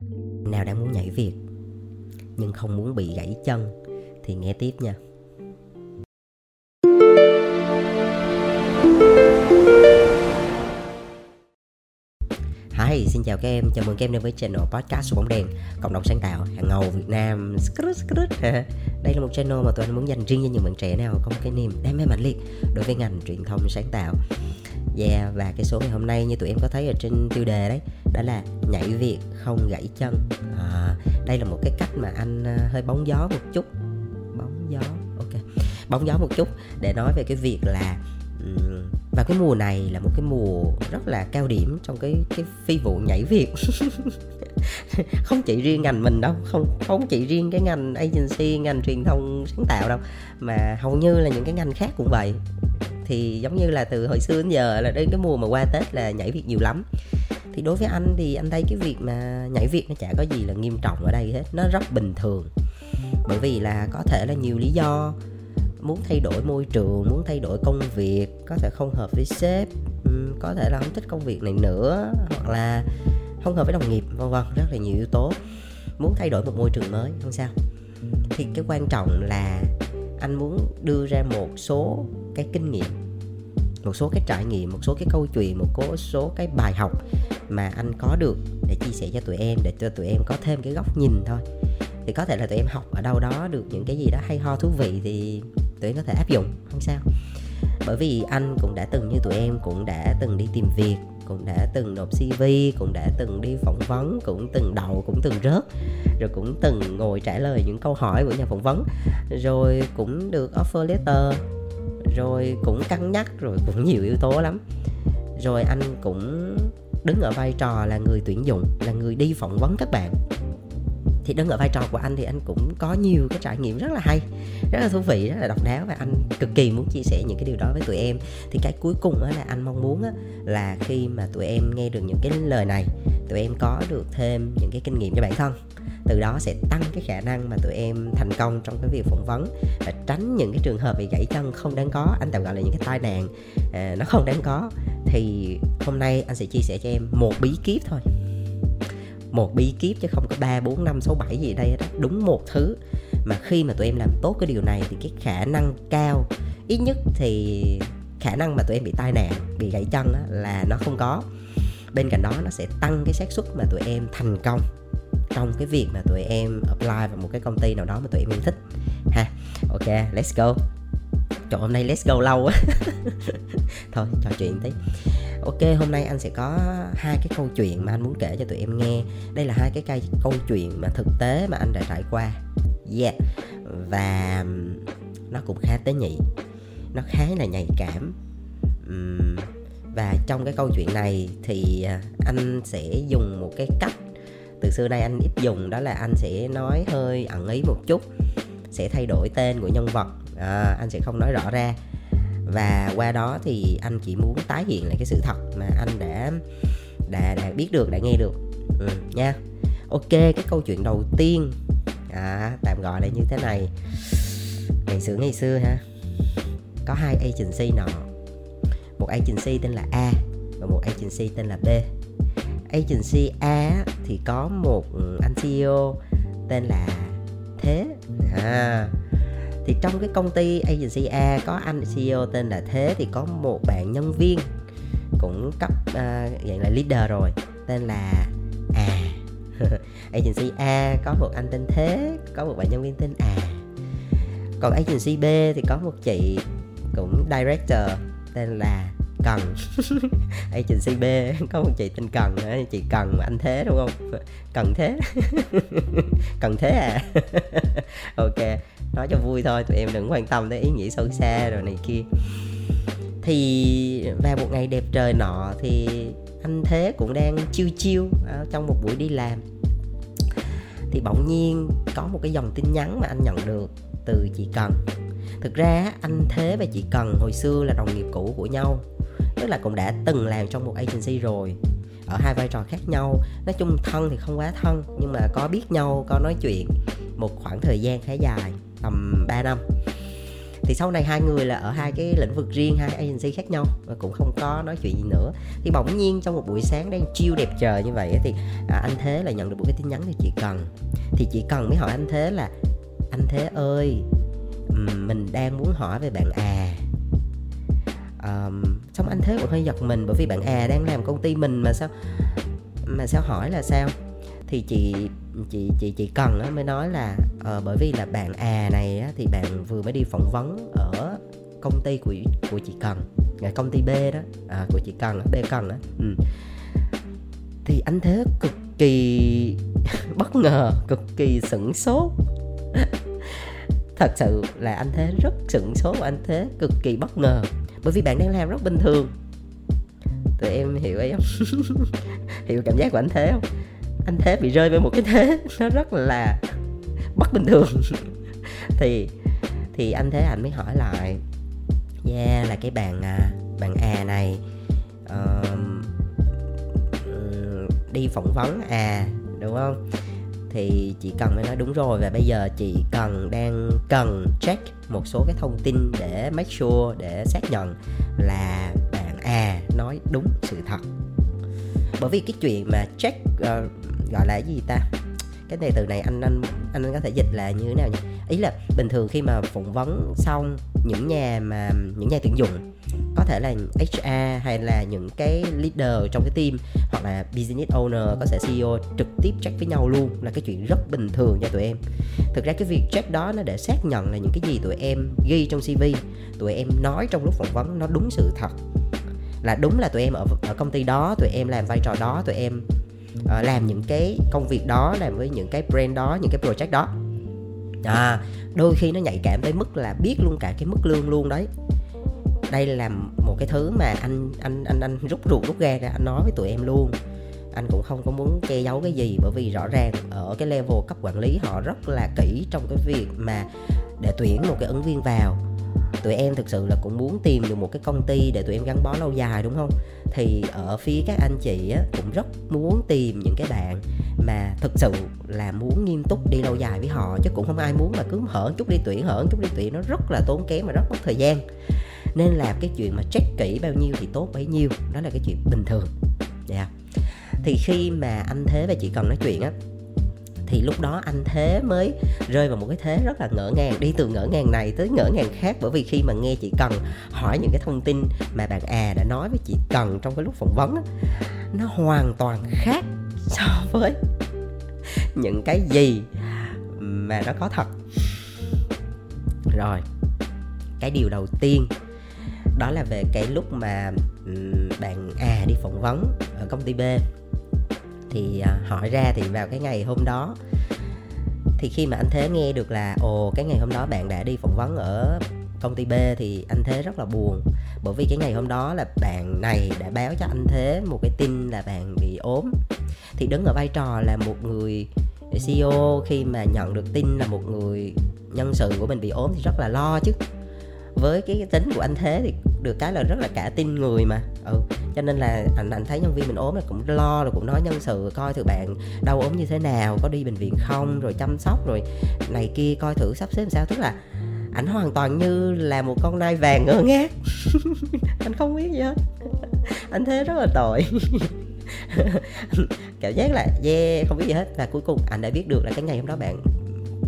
nào đang muốn nhảy việc nhưng không muốn bị gãy chân thì nghe tiếp nha. Hi, xin chào các em, chào mừng các em đến với channel podcast của bóng đèn Cộng đồng sáng tạo, hàng ngầu Việt Nam. Đây là một channel mà tụi anh muốn dành riêng cho những bạn trẻ nào có một cái niềm đam mê mạnh liệt đối với ngành truyền thông sáng tạo. Yeah, và cái số ngày hôm nay như tụi em có thấy ở trên tiêu đề đấy đó là nhảy việc không gãy chân. À, Đây là một cái cách mà anh à, hơi bóng gió một chút. Bóng gió, ok. Bóng gió một chút để nói về cái việc là và cái mùa này là một cái mùa rất là cao điểm trong cái cái phi vụ nhảy việc. Không chỉ riêng ngành mình đâu không không chỉ riêng cái ngành agency ngành truyền thông sáng tạo đâu mà hầu như là những cái ngành khác cũng vậy. Thì giống như là từ hồi xưa đến giờ là đến cái mùa mà qua tết là nhảy việc nhiều lắm thì đối với anh thì anh thấy cái việc mà nhảy việc nó chả có gì là nghiêm trọng ở đây hết. Nó rất bình thường. Bởi vì là có thể là nhiều lý do. Muốn thay đổi môi trường, muốn thay đổi công việc, có thể không hợp với sếp có thể là không thích công việc này nữa, hoặc là không hợp với đồng nghiệp, vân vân, rất là nhiều yếu tố. Muốn thay đổi một môi trường mới, không sao. Thì cái quan trọng là anh muốn đưa ra một số cái kinh nghiệm, một số cái trải nghiệm, một số cái câu chuyện, một số cái bài học mà anh có được để chia sẻ cho tụi em, để cho tụi em có thêm cái góc nhìn thôi. Thì có thể là tụi em học ở đâu đó được những cái gì đó hay ho thú vị thì tụi em có thể áp dụng, không sao. Bởi vì anh cũng đã từng như tụi em, cũng đã từng đi tìm việc, cũng đã từng nộp cv cũng đã từng đi phỏng vấn, cũng từng đậu, cũng từng rớt, rồi cũng từng ngồi trả lời những câu hỏi của nhà phỏng vấn, rồi cũng được offer letter, rồi cũng cân nhắc, rồi cũng nhiều yếu tố lắm. Rồi anh cũng đứng ở vai trò là người tuyển dụng, là người đi phỏng vấn các bạn. Thì đứng ở vai trò của anh thì anh cũng có nhiều cái trải nghiệm rất là hay, rất là thú vị, rất là độc đáo và anh cực kỳ muốn chia sẻ những cái điều đó với tụi em. Thì cái cuối cùng đó là anh mong muốn là khi mà tụi em nghe được những cái lời này, tụi em có được thêm những cái kinh nghiệm cho bản thân từ đó sẽ tăng cái khả năng mà tụi em thành công trong cái việc phỏng vấn và tránh những cái trường hợp bị gãy chân không đáng có. Anh tạm gọi là những cái tai nạn à, nó không đáng có. Thì hôm nay anh sẽ chia sẻ cho em một bí kíp thôi. Một bí kíp chứ không có ba bốn năm sáu bảy gì đây đó đúng một thứ mà khi mà tụi em làm tốt cái điều này thì cái khả năng cao ít nhất thì khả năng mà tụi em bị tai nạn bị gãy chân là nó không có. Bên cạnh đó nó sẽ tăng cái xác suất mà tụi em thành công trong cái việc mà tụi em apply vào một cái công ty nào đó mà tụi em yêu thích. Ha, ok, let's go. Trời, hôm nay let's go lâu á Thôi, trò chuyện tí. Ok, hôm nay anh sẽ có hai cái câu chuyện mà anh muốn kể cho tụi em nghe. Đây là hai cái cây, câu chuyện mà thực tế mà anh đã trải qua. Yeah. Và nó cũng khá tế nhị. Nó khá là nhạy cảm. Và trong cái câu chuyện này thì à, anh sẽ dùng một cái cách từ xưa nay anh ít dùng đó là anh sẽ nói hơi ẩn ý một chút Sẽ thay đổi tên của nhân vật à, anh sẽ không nói rõ ra. Và qua đó thì anh chỉ muốn tái hiện lại cái sự thật mà anh đã đã đã biết được đã nghe được. Ừ, nha. Ok cái câu chuyện đầu tiên à, tạm gọi là như thế này. Ngày xưa ngày xưa ha có hai agency nọ. Một agency tên là A và một agency tên là B agency A thì có một ừ, anh CEO tên là Thế. À, thì trong cái công ty agency A có anh CEO tên là Thế thì có một bạn nhân viên cũng cấp uh, dạng là leader rồi tên là À agency A có một anh tên Thế có một bạn nhân viên tên À còn agency B thì có một chị cũng director tên là cần. Agency B, có một chị tên cần chị cần anh thế đúng không? Cần thế. Cần thế à? Ok, nói cho vui thôi, tụi em đừng quan tâm tới ý nghĩ sâu xa rồi này kia. Thì vào một ngày đẹp trời nọ thì anh thế cũng đang chiêu chiêu trong một buổi đi làm. Thì bỗng nhiên có một cái dòng tin nhắn mà anh nhận được từ chị cần. Thực ra anh thế và chị cần hồi xưa là đồng nghiệp cũ của nhau tức là cũng đã từng làm trong một agency rồi ở hai vai trò khác nhau. Nói chung thân thì không quá thân nhưng mà có biết nhau có nói chuyện một khoảng thời gian khá dài tầm 3 năm. Thì sau này hai người là ở hai cái lĩnh vực riêng hai agency khác nhau và cũng không có nói chuyện gì nữa. Thì bỗng nhiên trong một buổi sáng đang chiêu đẹp trời như vậy thì à, anh thế là nhận được một cái tin nhắn từ chị cần. Thì chị cần mới hỏi anh thế là anh thế ơi mình đang muốn hỏi về bạn à um, xong anh thế cũng hơi giật mình bởi vì bạn à đang làm công ty mình mà sao mà sao hỏi là sao? Thì chị chị chị chị cần á, mới nói là uh, bởi vì là bạn à này á, thì bạn vừa mới đi phỏng vấn ở công ty của của chị cần là công ty B đó à, của chị cần B cần á. Ừ. thì anh thế cực kỳ bất ngờ cực kỳ sửng sốt. Thật sự là anh thế rất sửng sốt anh thế cực kỳ bất ngờ bởi vì bạn đang làm rất bình thường. Tụi em hiểu ấy không? Hiểu cảm giác của anh thế không? Anh thế bị rơi vào một cái thế nó rất là bất bình thường. Thì thì anh thế anh mới hỏi lại yeah là cái bạn à, bạn à này uh, đi phỏng vấn à đúng không thì chị cần phải nói đúng rồi. Và bây giờ chị cần đang cần check một số cái thông tin để make sure để xác nhận là bạn à nói đúng sự thật. Bởi vì cái chuyện mà check uh, gọi là gì ta? Cái này từ này anh anh anh, anh có thể dịch là như thế nào nhỉ? Ý là bình thường khi mà phỏng vấn xong những nhà mà những nhà tuyển dụng có thể là HR hay là những cái leader trong cái team hoặc là business owner có thể CEO trực tiếp check với nhau luôn là cái chuyện rất bình thường cho tụi em. Thực ra cái việc check đó nó để xác nhận là những cái gì tụi em ghi trong CV tụi em nói trong lúc phỏng vấn nó đúng sự thật. Là đúng là tụi em ở ở công ty đó tụi em làm vai trò đó tụi em uh, làm những cái công việc đó làm với những cái brand đó những cái project đó. À đôi khi nó nhạy cảm tới mức là biết luôn cả cái mức lương luôn đấy. Đây là một cái thứ mà anh anh anh anh rút ruột rút ra ra anh nói với tụi em luôn. Anh cũng không có muốn che giấu cái gì bởi vì rõ ràng ở cái level cấp quản lý họ rất là kỹ trong cái việc mà để tuyển một cái ứng viên vào tụi em thực sự là cũng muốn tìm được một cái công ty để tụi em gắn bó lâu dài đúng không? Thì ở phía các anh chị á, cũng rất muốn tìm những cái bạn mà thực sự là muốn nghiêm túc đi lâu dài với họ chứ cũng không ai muốn mà cứ hở chút đi tuyển hở chút đi tuyển. Nó rất là tốn kém và rất mất thời gian. Nên làm cái chuyện mà check kỹ bao nhiêu thì tốt bấy nhiêu. Đó là cái chuyện bình thường. Dạ. Yeah. thì khi mà anh thế và chị cần nói chuyện á thì lúc đó anh thế mới rơi vào một cái thế rất là ngỡ ngàng, đi từ ngỡ ngàng này tới ngỡ ngàng khác. Bởi vì khi mà nghe chị cần hỏi những cái thông tin mà bạn à đã nói với chị cần trong cái lúc phỏng vấn nó hoàn toàn khác so với những cái gì mà nó có thật. Rồi, cái điều đầu tiên đó là về cái lúc mà bạn à đi phỏng vấn ở công ty B thì à, hỏi ra thì vào cái ngày hôm đó. Thì khi mà anh thế nghe được là, ồ, cái ngày hôm đó bạn đã đi phỏng vấn ở công ty B thì anh thế rất là buồn. Bởi vì cái ngày hôm đó là bạn này đã báo cho anh thế một cái tin là bạn bị ốm. Thì đứng ở vai trò là một người CEO khi mà nhận được tin là một người nhân sự của mình bị ốm thì rất là lo chứ với cái tính của anh thế thì được cái là rất là cả tin người mà. Ừ cho nên là anh anh thấy nhân viên mình ốm là cũng lo rồi, cũng nói nhân sự coi thử bạn đau ốm như thế nào, có đi bệnh viện không, rồi chăm sóc rồi này kia, coi thử sắp xếp làm sao. Tức là ảnh hoàn toàn như là một con nai vàng ngơ ngác. Anh không biết gì hết. Anh thế rất là tội. Cảm giác là, yeah, không biết gì hết. Và cuối cùng anh đã biết được là cái ngày hôm đó bạn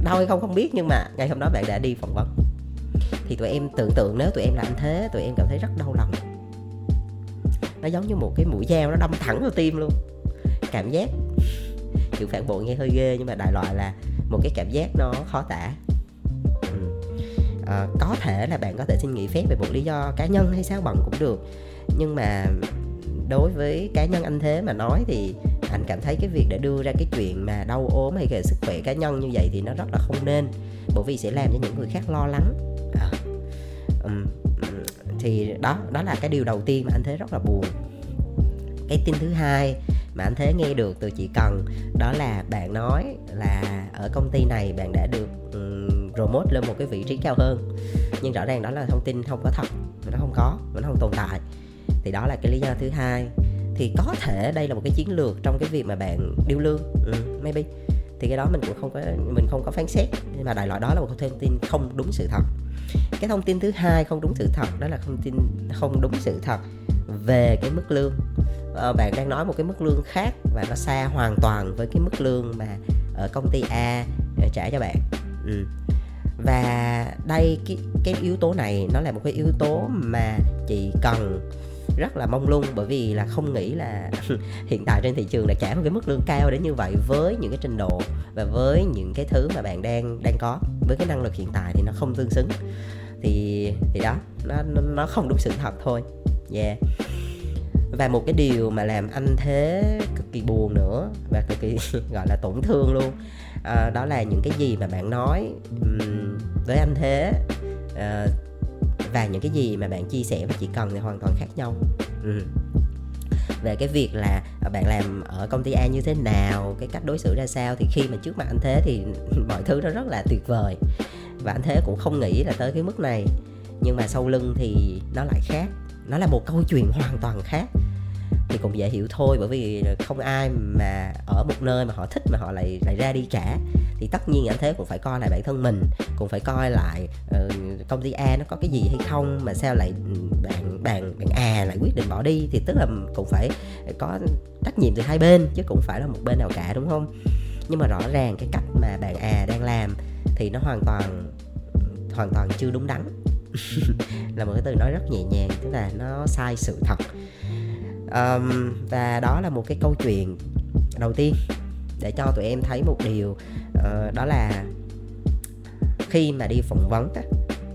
đau hay không không biết, nhưng mà ngày hôm đó bạn đã đi phỏng vấn thì tụi em tưởng tượng nếu tụi em làm thế tụi em cảm thấy rất đau lòng. Nó giống như một cái mũi dao nó đâm thẳng vào tim luôn. Cảm giác kiểu phản bội nghe hơi ghê nhưng mà đại loại là một cái cảm giác nó khó tả. Ừ. à, có thể là bạn có thể xin nghỉ phép về một lý do cá nhân hay sao bằng cũng được. Nhưng mà đối với cá nhân anh thế mà nói thì anh cảm thấy cái việc để đưa ra cái chuyện mà đau ốm hay về sức khỏe cá nhân như vậy thì nó rất là không nên. Bởi vì sẽ làm cho những người khác lo lắng um, thì đó đó là cái điều đầu tiên mà anh thế rất là buồn. Cái tin thứ hai mà anh thế nghe được từ chị cần đó là bạn nói là ở công ty này bạn đã được um, promote lên một cái vị trí cao hơn. Nhưng rõ ràng đó là thông tin không có thật nó không có nó không tồn tại. Thì đó là cái lý do thứ hai. Thì có thể đây là một cái chiến lược trong cái việc mà bạn điêu lương ừ, maybe thì cái đó mình cũng không có mình không có phán xét. Nhưng mà đại loại đó là một thông tin không đúng sự thật. Cái thông tin thứ hai không đúng sự thật đó là thông tin không đúng sự thật về cái mức lương. À, bạn đang nói một cái mức lương khác và nó xa hoàn toàn với cái mức lương mà ở công ty A ờ, trả cho bạn. Ừ. và đây cái cái yếu tố này nó là một cái yếu tố mà chị cần rất là mong lung bởi vì là không nghĩ là hiện tại trên thị trường là trả một cái mức lương cao đến như vậy với những cái trình độ và với những cái thứ mà bạn đang đang có. Với cái năng lực hiện tại thì nó không tương xứng. Thì thì đó nó nó không đúng sự thật thôi. Yeah. Và một cái điều mà làm anh thế cực kỳ buồn nữa và cực kỳ gọi là tổn thương luôn à, đó là những cái gì mà bạn nói um, với anh thế uh, và những cái gì mà bạn chia sẻ và chỉ cần thì hoàn toàn khác nhau. Ừ. về cái việc là bạn làm ở công ty A như thế nào cái cách đối xử ra sao thì khi mà trước mặt anh thế thì mọi thứ nó rất là tuyệt vời. Và anh thế cũng không nghĩ là tới cái mức này. Nhưng mà sau lưng thì nó lại khác. Nó là một câu chuyện hoàn toàn khác. Thì cũng dễ hiểu thôi bởi vì không ai mà ở một nơi mà họ thích mà họ lại lại ra đi trả thì tất nhiên anh thế cũng phải coi lại bản thân mình cũng phải coi lại uh, công ty A nó có cái gì hay không mà sao lại ừ, bạn bạn bạn A lại quyết định bỏ đi. Thì tức là cũng phải có trách nhiệm từ hai bên chứ cũng phải là một bên nào cả đúng không? Nhưng mà rõ ràng cái cách mà bạn A đang làm thì nó hoàn toàn hoàn toàn chưa đúng đắn. Là một cái từ nói rất nhẹ nhàng tức là nó sai sự thật. Um, và đó là một cái câu chuyện đầu tiên để cho tụi em thấy một điều uh, đó là khi mà đi phỏng vấn á,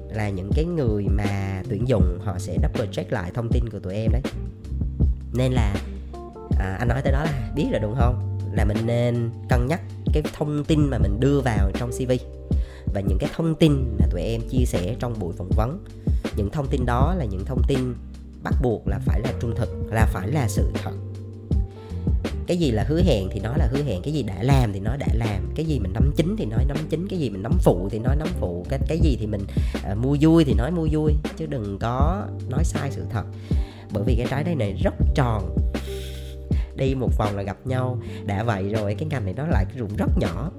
là những cái người mà tuyển dụng họ sẽ double check lại thông tin của tụi em đấy. Nên là à, anh nói tới đó là biết rồi đúng không? Là mình nên cân nhắc cái thông tin mà mình đưa vào trong cv và những cái thông tin mà tụi em chia sẻ trong buổi phỏng vấn. Những thông tin đó là những thông tin bắt buộc là phải là trung thực là phải là sự thật cái gì là hứa hẹn thì nói là hứa hẹn cái gì đã làm thì nói đã làm cái gì mình nắm chính thì nói nắm chính cái gì mình nắm phụ thì nói nắm phụ cái cái gì thì mình uh, mua vui thì nói mua vui chứ đừng có nói sai sự thật. Bởi vì cái trái đây này rất tròn. Đi một vòng là gặp nhau. Đã vậy rồi cái ngành này nó lại cái rụng rất nhỏ.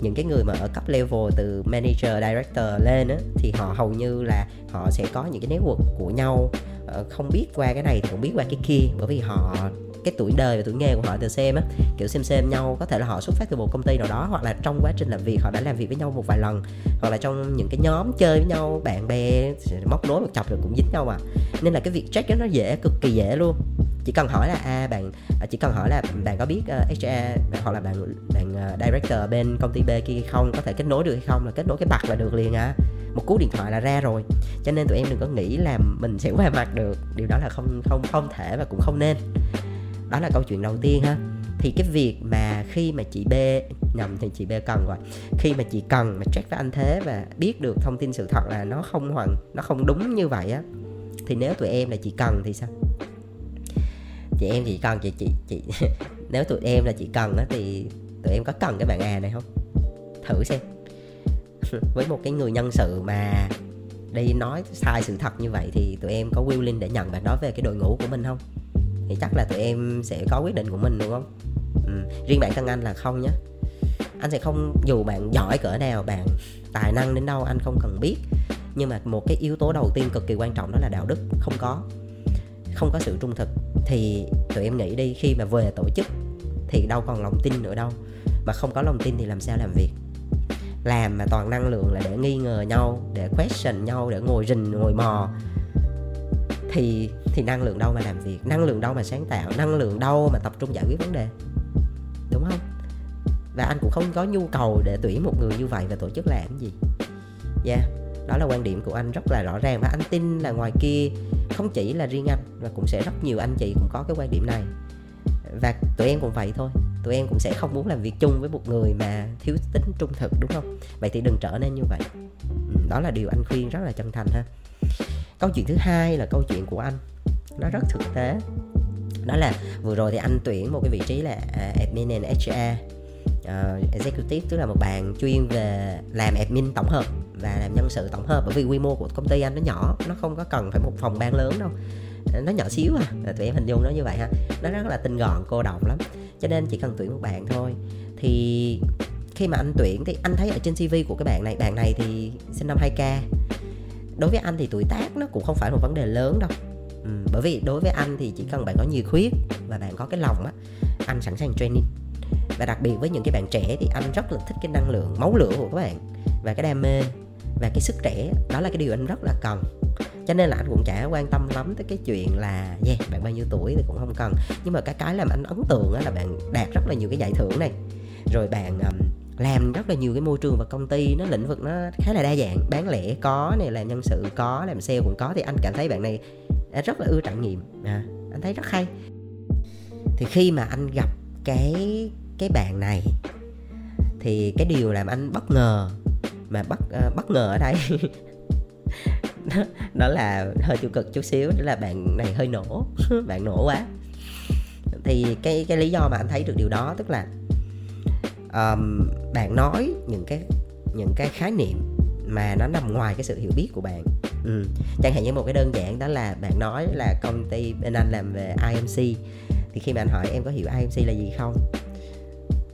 Những cái người mà ở cấp level từ manager director lên á thì họ hầu như là họ sẽ có những cái network của nhau. Ờ, không biết qua cái này thì cũng biết qua cái kia bởi vì họ cái tuổi đời và tuổi nghề của họ từ xem á kiểu xem xem nhau có thể là họ xuất phát từ một công ty nào đó hoặc là trong quá trình làm việc họ đã làm việc với nhau một vài lần hoặc là trong những cái nhóm chơi với nhau bạn bè móc nối một chọc rồi cũng dính nhau mà nên là cái việc check đó nó dễ cực kỳ dễ luôn. Chỉ cần hỏi là a à, bạn à, chỉ cần hỏi là bạn có biết ờ, uh, HR hoặc là bạn bạn uh, director bên công ty B kia không có thể kết nối được hay không là kết nối cái bạc là được liền à. Một cú điện thoại là ra rồi. Cho nên tụi em đừng có nghĩ là mình sẽ qua mặt được điều đó là không không không thể và cũng không nên đó là câu chuyện đầu tiên ha. Thì cái việc mà khi mà chị B, nhầm thì chị B cần rồi. Khi mà chị cần mà check với anh thế và biết được thông tin sự thật là nó không hoàn, nó không đúng như vậy á, thì nếu tụi em là chị cần thì sao? Chị em chị cần, chị chị chị nếu tụi em là chị cần á thì tụi em có cần cái bạn à này không? Thử xem. Với một cái người nhân sự mà đi nói sai sự thật như vậy thì tụi em có willing để nhận bạn đó về cái đội ngũ của mình không? Thì chắc là tụi em sẽ có quyết định của mình, đúng không? Ừ. riêng bản thân anh là không nhé anh sẽ không, dù bạn giỏi cỡ nào, bạn tài năng đến đâu anh không cần biết. Nhưng mà một cái yếu tố đầu tiên cực kỳ quan trọng đó là đạo đức, không có. Không có sự trung thực. Thì tụi em nghĩ đi, khi mà về tổ chức thì đâu còn lòng tin nữa đâu. Mà không có lòng tin thì làm sao làm việc? Làm mà toàn năng lượng là để nghi ngờ nhau, để question nhau, để ngồi rình, ngồi mò thì thì năng lượng đâu mà làm việc, năng lượng đâu mà sáng tạo, năng lượng đâu mà tập trung giải quyết vấn đề. Đúng không? Và anh cũng không có nhu cầu để tuyển một người như vậy và tổ chức làm gì. Yeah đó là quan điểm của anh rất là rõ ràng và anh tin là ngoài kia không chỉ là riêng anh mà cũng sẽ rất nhiều anh chị cũng có cái quan điểm này. Và tụi em cũng vậy thôi, tụi em cũng sẽ không muốn làm việc chung với một người mà thiếu tính trung thực, đúng không? Vậy thì đừng trở nên như vậy. Ừ, đó là điều anh khuyên rất là chân thành ha câu chuyện thứ hai là câu chuyện của anh. Nó rất thực tế. Đó là vừa rồi thì anh tuyển một cái vị trí là uh, admin and HR uh, ờ, executive tức là một bạn chuyên về làm admin tổng hợp và làm nhân sự tổng hợp bởi vì quy mô của công ty anh nó nhỏ nó không có cần phải một phòng ban lớn đâu. Ờ, nó nhỏ xíu à. Tụi em hình dung nó như vậy ha. Nó rất là tinh gọn cô độc lắm. Cho nên chỉ cần tuyển một bạn thôi. Thì khi mà anh tuyển thì anh thấy ở trên cv của cái bạn này bạn này thì sinh năm 2k đối với anh thì tuổi tác nó cũng không phải một vấn đề lớn đâu. Ừ, bởi vì đối với anh thì chỉ cần bạn có nhiệt huyết và bạn có cái lòng á anh sẵn sàng training. Và đặc biệt với những cái bạn trẻ thì anh rất là thích cái năng lượng máu lửa của các bạn và cái đam mê và cái sức trẻ. Đó là cái điều anh rất là cần. Cho nên là anh cũng chả quan tâm lắm tới cái chuyện là yeah bạn bao nhiêu tuổi thì cũng không cần. Nhưng mà cái cái làm anh ấn tượng là bạn đạt rất là nhiều cái giải thưởng này. Rồi bạn um, làm rất là nhiều cái môi trường và công ty nó lĩnh vực nó khá là đa dạng. Bán lẻ có này làm nhân sự có làm sale cũng có. Thì anh cảm thấy bạn này rất là ưa trải nghiệm. À, anh thấy rất hay. Thì khi mà anh gặp cái cái bạn này thì cái điều làm anh bất ngờ mà bất uh, bất ngờ ở đây đó là hơi tiêu cực chút xíu đó là bạn này hơi nổ. Bạn nổ quá. Thì cái cái lý do mà anh thấy được điều đó tức là um, bạn nói những cái những cái khái niệm mà nó nằm ngoài cái sự hiểu biết của bạn. Ừ. chẳng hạn như một cái đơn giản đó là bạn nói là công ty bên anh làm về IMC thì khi mà anh hỏi em có hiểu IMC là gì không?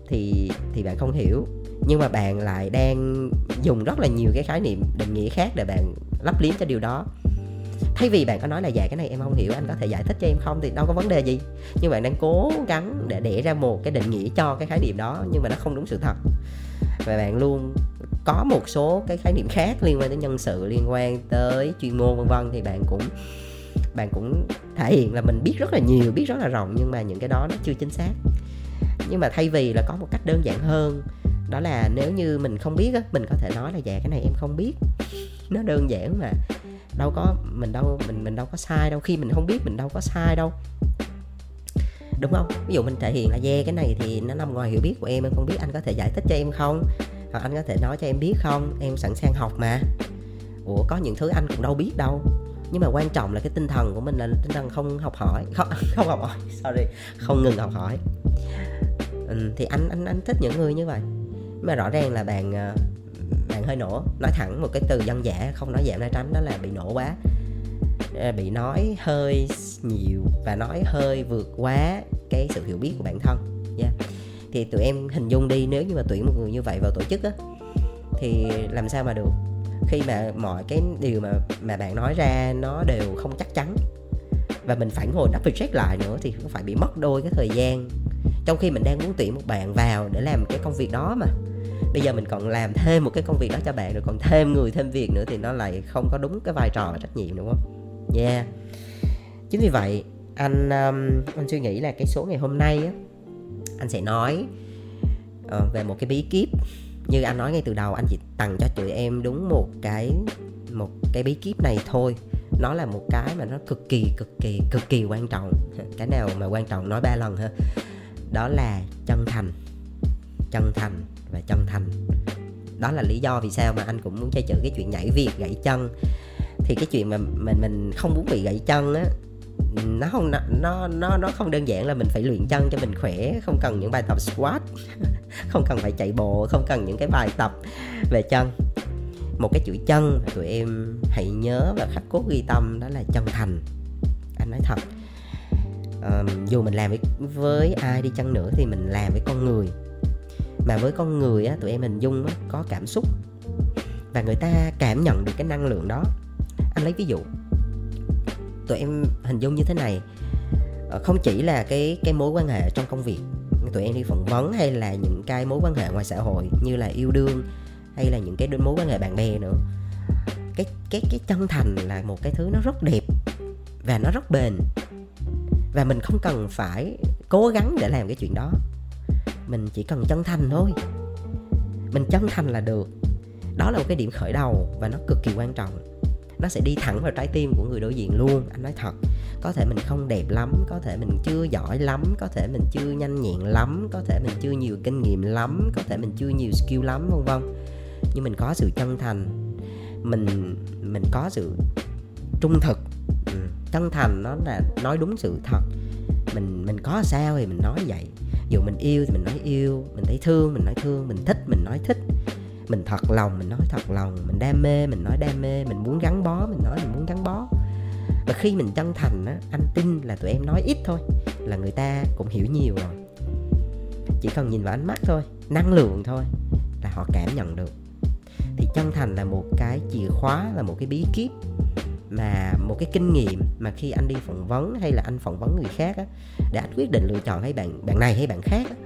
Thì thì bạn không hiểu. Nhưng mà bạn lại đang dùng rất là nhiều cái khái niệm định nghĩa khác để bạn lắp liếm cho điều đó thay vì bạn có nói là dạ cái này em không hiểu, anh có thể giải thích cho em không? Thì đâu có vấn đề gì. Nhưng bạn đang cố gắng để để ra một cái định nghĩa cho cái khái niệm đó, nhưng mà nó không đúng sự thật. Và bạn luôn có một số cái khái niệm khác liên quan tới nhân sự, liên quan tới chuyên môn, vân vân. Thì bạn cũng bạn cũng thể hiện là mình biết rất là nhiều, biết rất là rộng, nhưng mà những cái đó nó chưa chính xác. Nhưng mà thay vì là có một cách đơn giản hơn, đó là nếu như mình không biết á, mình có thể nói là dạ cái này em không biết nó đơn giản mà. Đâu có mình đâu mình mình đâu có sai đâu. Khi mình không biết mình đâu có sai đâu. Đúng không? Ví dụ mình thể hiện là yeah cái này thì nó nằm ngoài hiểu biết của em em không biết anh có thể giải thích cho em không? Hoặc anh có thể nói cho em biết không? Em sẵn sàng học mà. Ủa có những thứ anh cũng đâu biết đâu. Nhưng mà quan trọng là cái tinh thần của mình là tinh thần không học hỏi. Không không học hỏi sorry. Không ngừng học hỏi. Ừ, thì anh anh anh thích những người như vậy. Nhưng mà rõ ràng là bạn ờ, bạn hơi nổ. Nói thẳng một cái từ dân dã không nói giảm nói tránh đó là bị nổ quá. Ờ, bị nói hơi nhiều và nói hơi vượt quá cái sự hiểu biết của bản thân nha. Yeah. thì tụi em hình dung đi nếu như mà tuyển một người như vậy vào tổ chức á thì làm sao mà được? Khi mà mọi cái điều mà mà bạn nói ra nó đều không chắc chắn và mình phản hồi, double check lại nữa thì cũng phải bị mất đôi cái thời gian. Trong khi mình đang muốn tuyển một bạn vào để làm cái công việc đó mà bây giờ mình còn làm thêm một cái công việc đó cho bạn rồi còn thêm người thêm việc nữa thì nó lại không có đúng cái vai trò và trách nhiệm đúng không? Yeah. Chính vì vậy anh um, anh suy nghĩ là cái số ngày hôm nay á anh sẽ nói uh, về một cái bí kíp. Như anh nói ngay từ đầu anh chỉ tặng cho tụi em đúng một cái một cái bí kíp này thôi. Nó là một cái mà nó cực kỳ cực kỳ cực kỳ quan trọng. Cái nào mà quan trọng nói ba lần ha đó là chân thành. Chân thành và chân thành. Đó là lý do vì sao mà anh cũng muốn chơi chữ cái chuyện nhảy việc gãy chân. Thì cái chuyện mà mình mình không muốn bị gãy chân á nó không nó nó nó không đơn giản là mình phải luyện chân cho mình khỏe không cần những bài tập squat không cần phải chạy bộ không cần những cái bài tập về chân. Một cái chữ chân mà tụi em hãy nhớ và khắc cốt ghi tâm đó là chân thành. Anh nói thật. Um, dù mình làm với, với ai đi chăng nữa thì mình làm với con người mà với con người á tụi em hình dung á, có cảm xúc. Và người ta cảm nhận được cái năng lượng đó. Anh lấy ví dụ. Tụi em hình dung như thế này. Ờ, không chỉ là cái cái mối quan hệ trong công việc tụi em đi phỏng vấn hay là những cái mối quan hệ ngoài xã hội như là yêu đương hay là những cái mối quan hệ bạn bè nữa. Cái cái cái chân thành là một cái thứ nó rất đẹp và nó rất bền. Và mình không cần phải cố gắng để làm cái chuyện đó mình chỉ cần chân thành thôi. Mình chân thành là được. Đó là một cái điểm khởi đầu và nó cực kỳ quan trọng. Nó sẽ đi thẳng vào trái tim của người đối diện luôn, anh nói thật. Có thể mình không đẹp lắm, có thể mình chưa giỏi lắm, có thể mình chưa nhanh nhẹn lắm, có thể mình chưa nhiều kinh nghiệm lắm, có thể mình chưa nhiều skill lắm, vân vân. Nhưng mình có sự chân thành. Mình mình có sự trung thực. Ừ. chân thành nó là nói đúng sự thật. Mình mình có sao thì mình nói vậy dù mình yêu thì mình nói yêu, mình thấy thương, mình nói thương, mình thích, mình nói thích. Mình thật lòng, mình nói thật lòng, mình đam mê, mình nói đam mê, mình muốn gắn bó, mình nói mình muốn gắn bó. Và khi mình chân thành á, anh tin là tụi em nói ít thôi, là người ta cũng hiểu nhiều rồi. Chỉ cần nhìn vào ánh mắt thôi, năng lượng thôi là họ cảm nhận được. Thì chân thành là một cái chìa khóa, là một cái bí kíp mà một cái kinh nghiệm mà khi anh đi phỏng vấn hay là anh phỏng vấn người khác á, để anh quyết định lựa chọn hay bạn bạn này hay bạn khác á,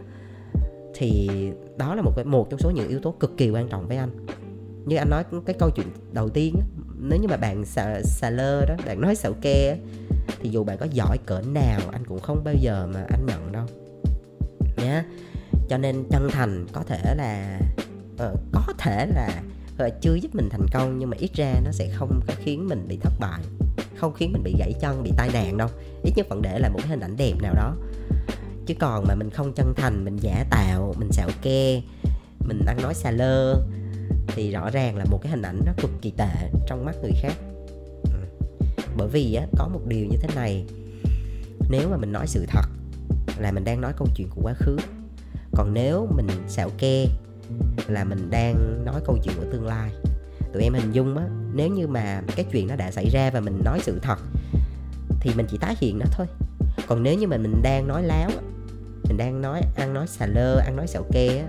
thì đó là một cái một trong số những yếu tố cực kỳ quan trọng với anh. Như anh nói cái câu chuyện đầu tiên á, nếu như mà bạn xà, xà lơ đó bạn nói xạo ke thì dù bạn có giỏi cỡ nào anh cũng không bao giờ mà anh nhận đâu. Nhé cho nên chân thành có thể là uh, có thể là uh, chưa giúp mình thành công nhưng mà ít ra nó sẽ không có khiến mình bị thất bại không khiến mình bị gãy chân bị tai nạn đâu. Ít nhất vẫn để lại một cái hình ảnh đẹp nào đó. Chứ còn mà mình không chân thành mình giả tạo mình xạo ke mình ăn nói xà lơ thì rõ ràng là một cái hình ảnh nó cực kỳ tệ trong mắt người khác. Ừ. Bởi vì á, có một điều như thế này. Nếu mà mình nói sự thật là mình đang nói câu chuyện của quá khứ còn nếu mình xạo ke là mình đang nói câu chuyện của tương lai. Tụi em hình dung á, nếu như mà cái chuyện nó đã xảy ra và mình nói sự thật, thì mình chỉ tái hiện nó thôi. Còn nếu như mà mình đang nói láo mình đang nói, ăn nói xà lơ, ăn nói xạo ke á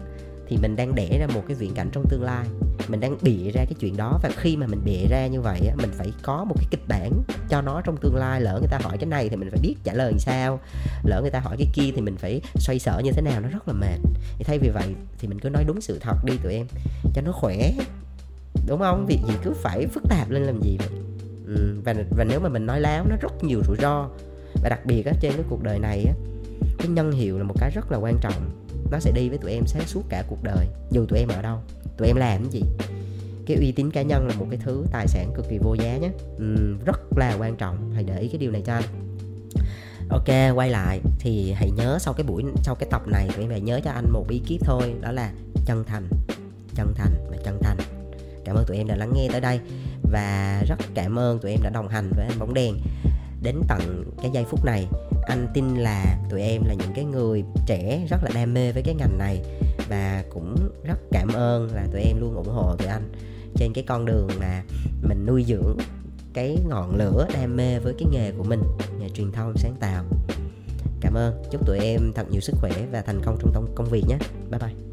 thì mình đang để ra một cái viễn cảnh trong tương lai. Mình đang bịa ra cái chuyện đó và khi mà mình bịa ra như vậy á mình phải có một cái kịch bản cho nó trong tương lai. Lỡ người ta hỏi cái này thì mình phải biết trả lời làm sao. Lỡ người ta hỏi cái kia thì mình phải xoay sở như thế nào nó rất là mệt. Thì thay vì vậy thì mình cứ nói đúng sự thật đi tụi em cho nó khỏe. Đúng không? Việc gì cứ phải phức tạp lên làm gì vậy? Ừ, và và nếu mà mình nói láo nó rất nhiều rủi ro. Và đặc biệt á trên cái cuộc đời này á cái nhân hiệu là một cái rất là quan trọng nó sẽ đi với tụi em sáng suốt cả cuộc đời. Dù tụi em ở đâu tụi em làm cái gì. Cái uy tín cá nhân là một cái thứ tài sản cực kỳ vô giá nhé. Ừ, rất là quan trọng. Hãy để ý cái điều này cho anh. Ok quay lại. Thì hãy nhớ sau cái buổi sau cái tập này tụi em hãy nhớ cho anh một bí kíp thôi. Đó là chân thành. Chân thành và chân thành. Cảm ơn tụi em đã lắng nghe tới đây. Và rất cảm ơn tụi em đã đồng hành với anh bóng đèn đến tận cái giây phút này anh tin là tụi em là những cái người trẻ rất là đam mê với cái ngành này và cũng rất cảm ơn là tụi em luôn ủng hộ tụi anh trên cái con đường mà mình nuôi dưỡng cái ngọn lửa đam mê với cái nghề của mình. Nghề truyền thông sáng tạo. Cảm ơn. Chúc tụi em thật nhiều sức khỏe và thành công trong công việc nhé. Bye bye.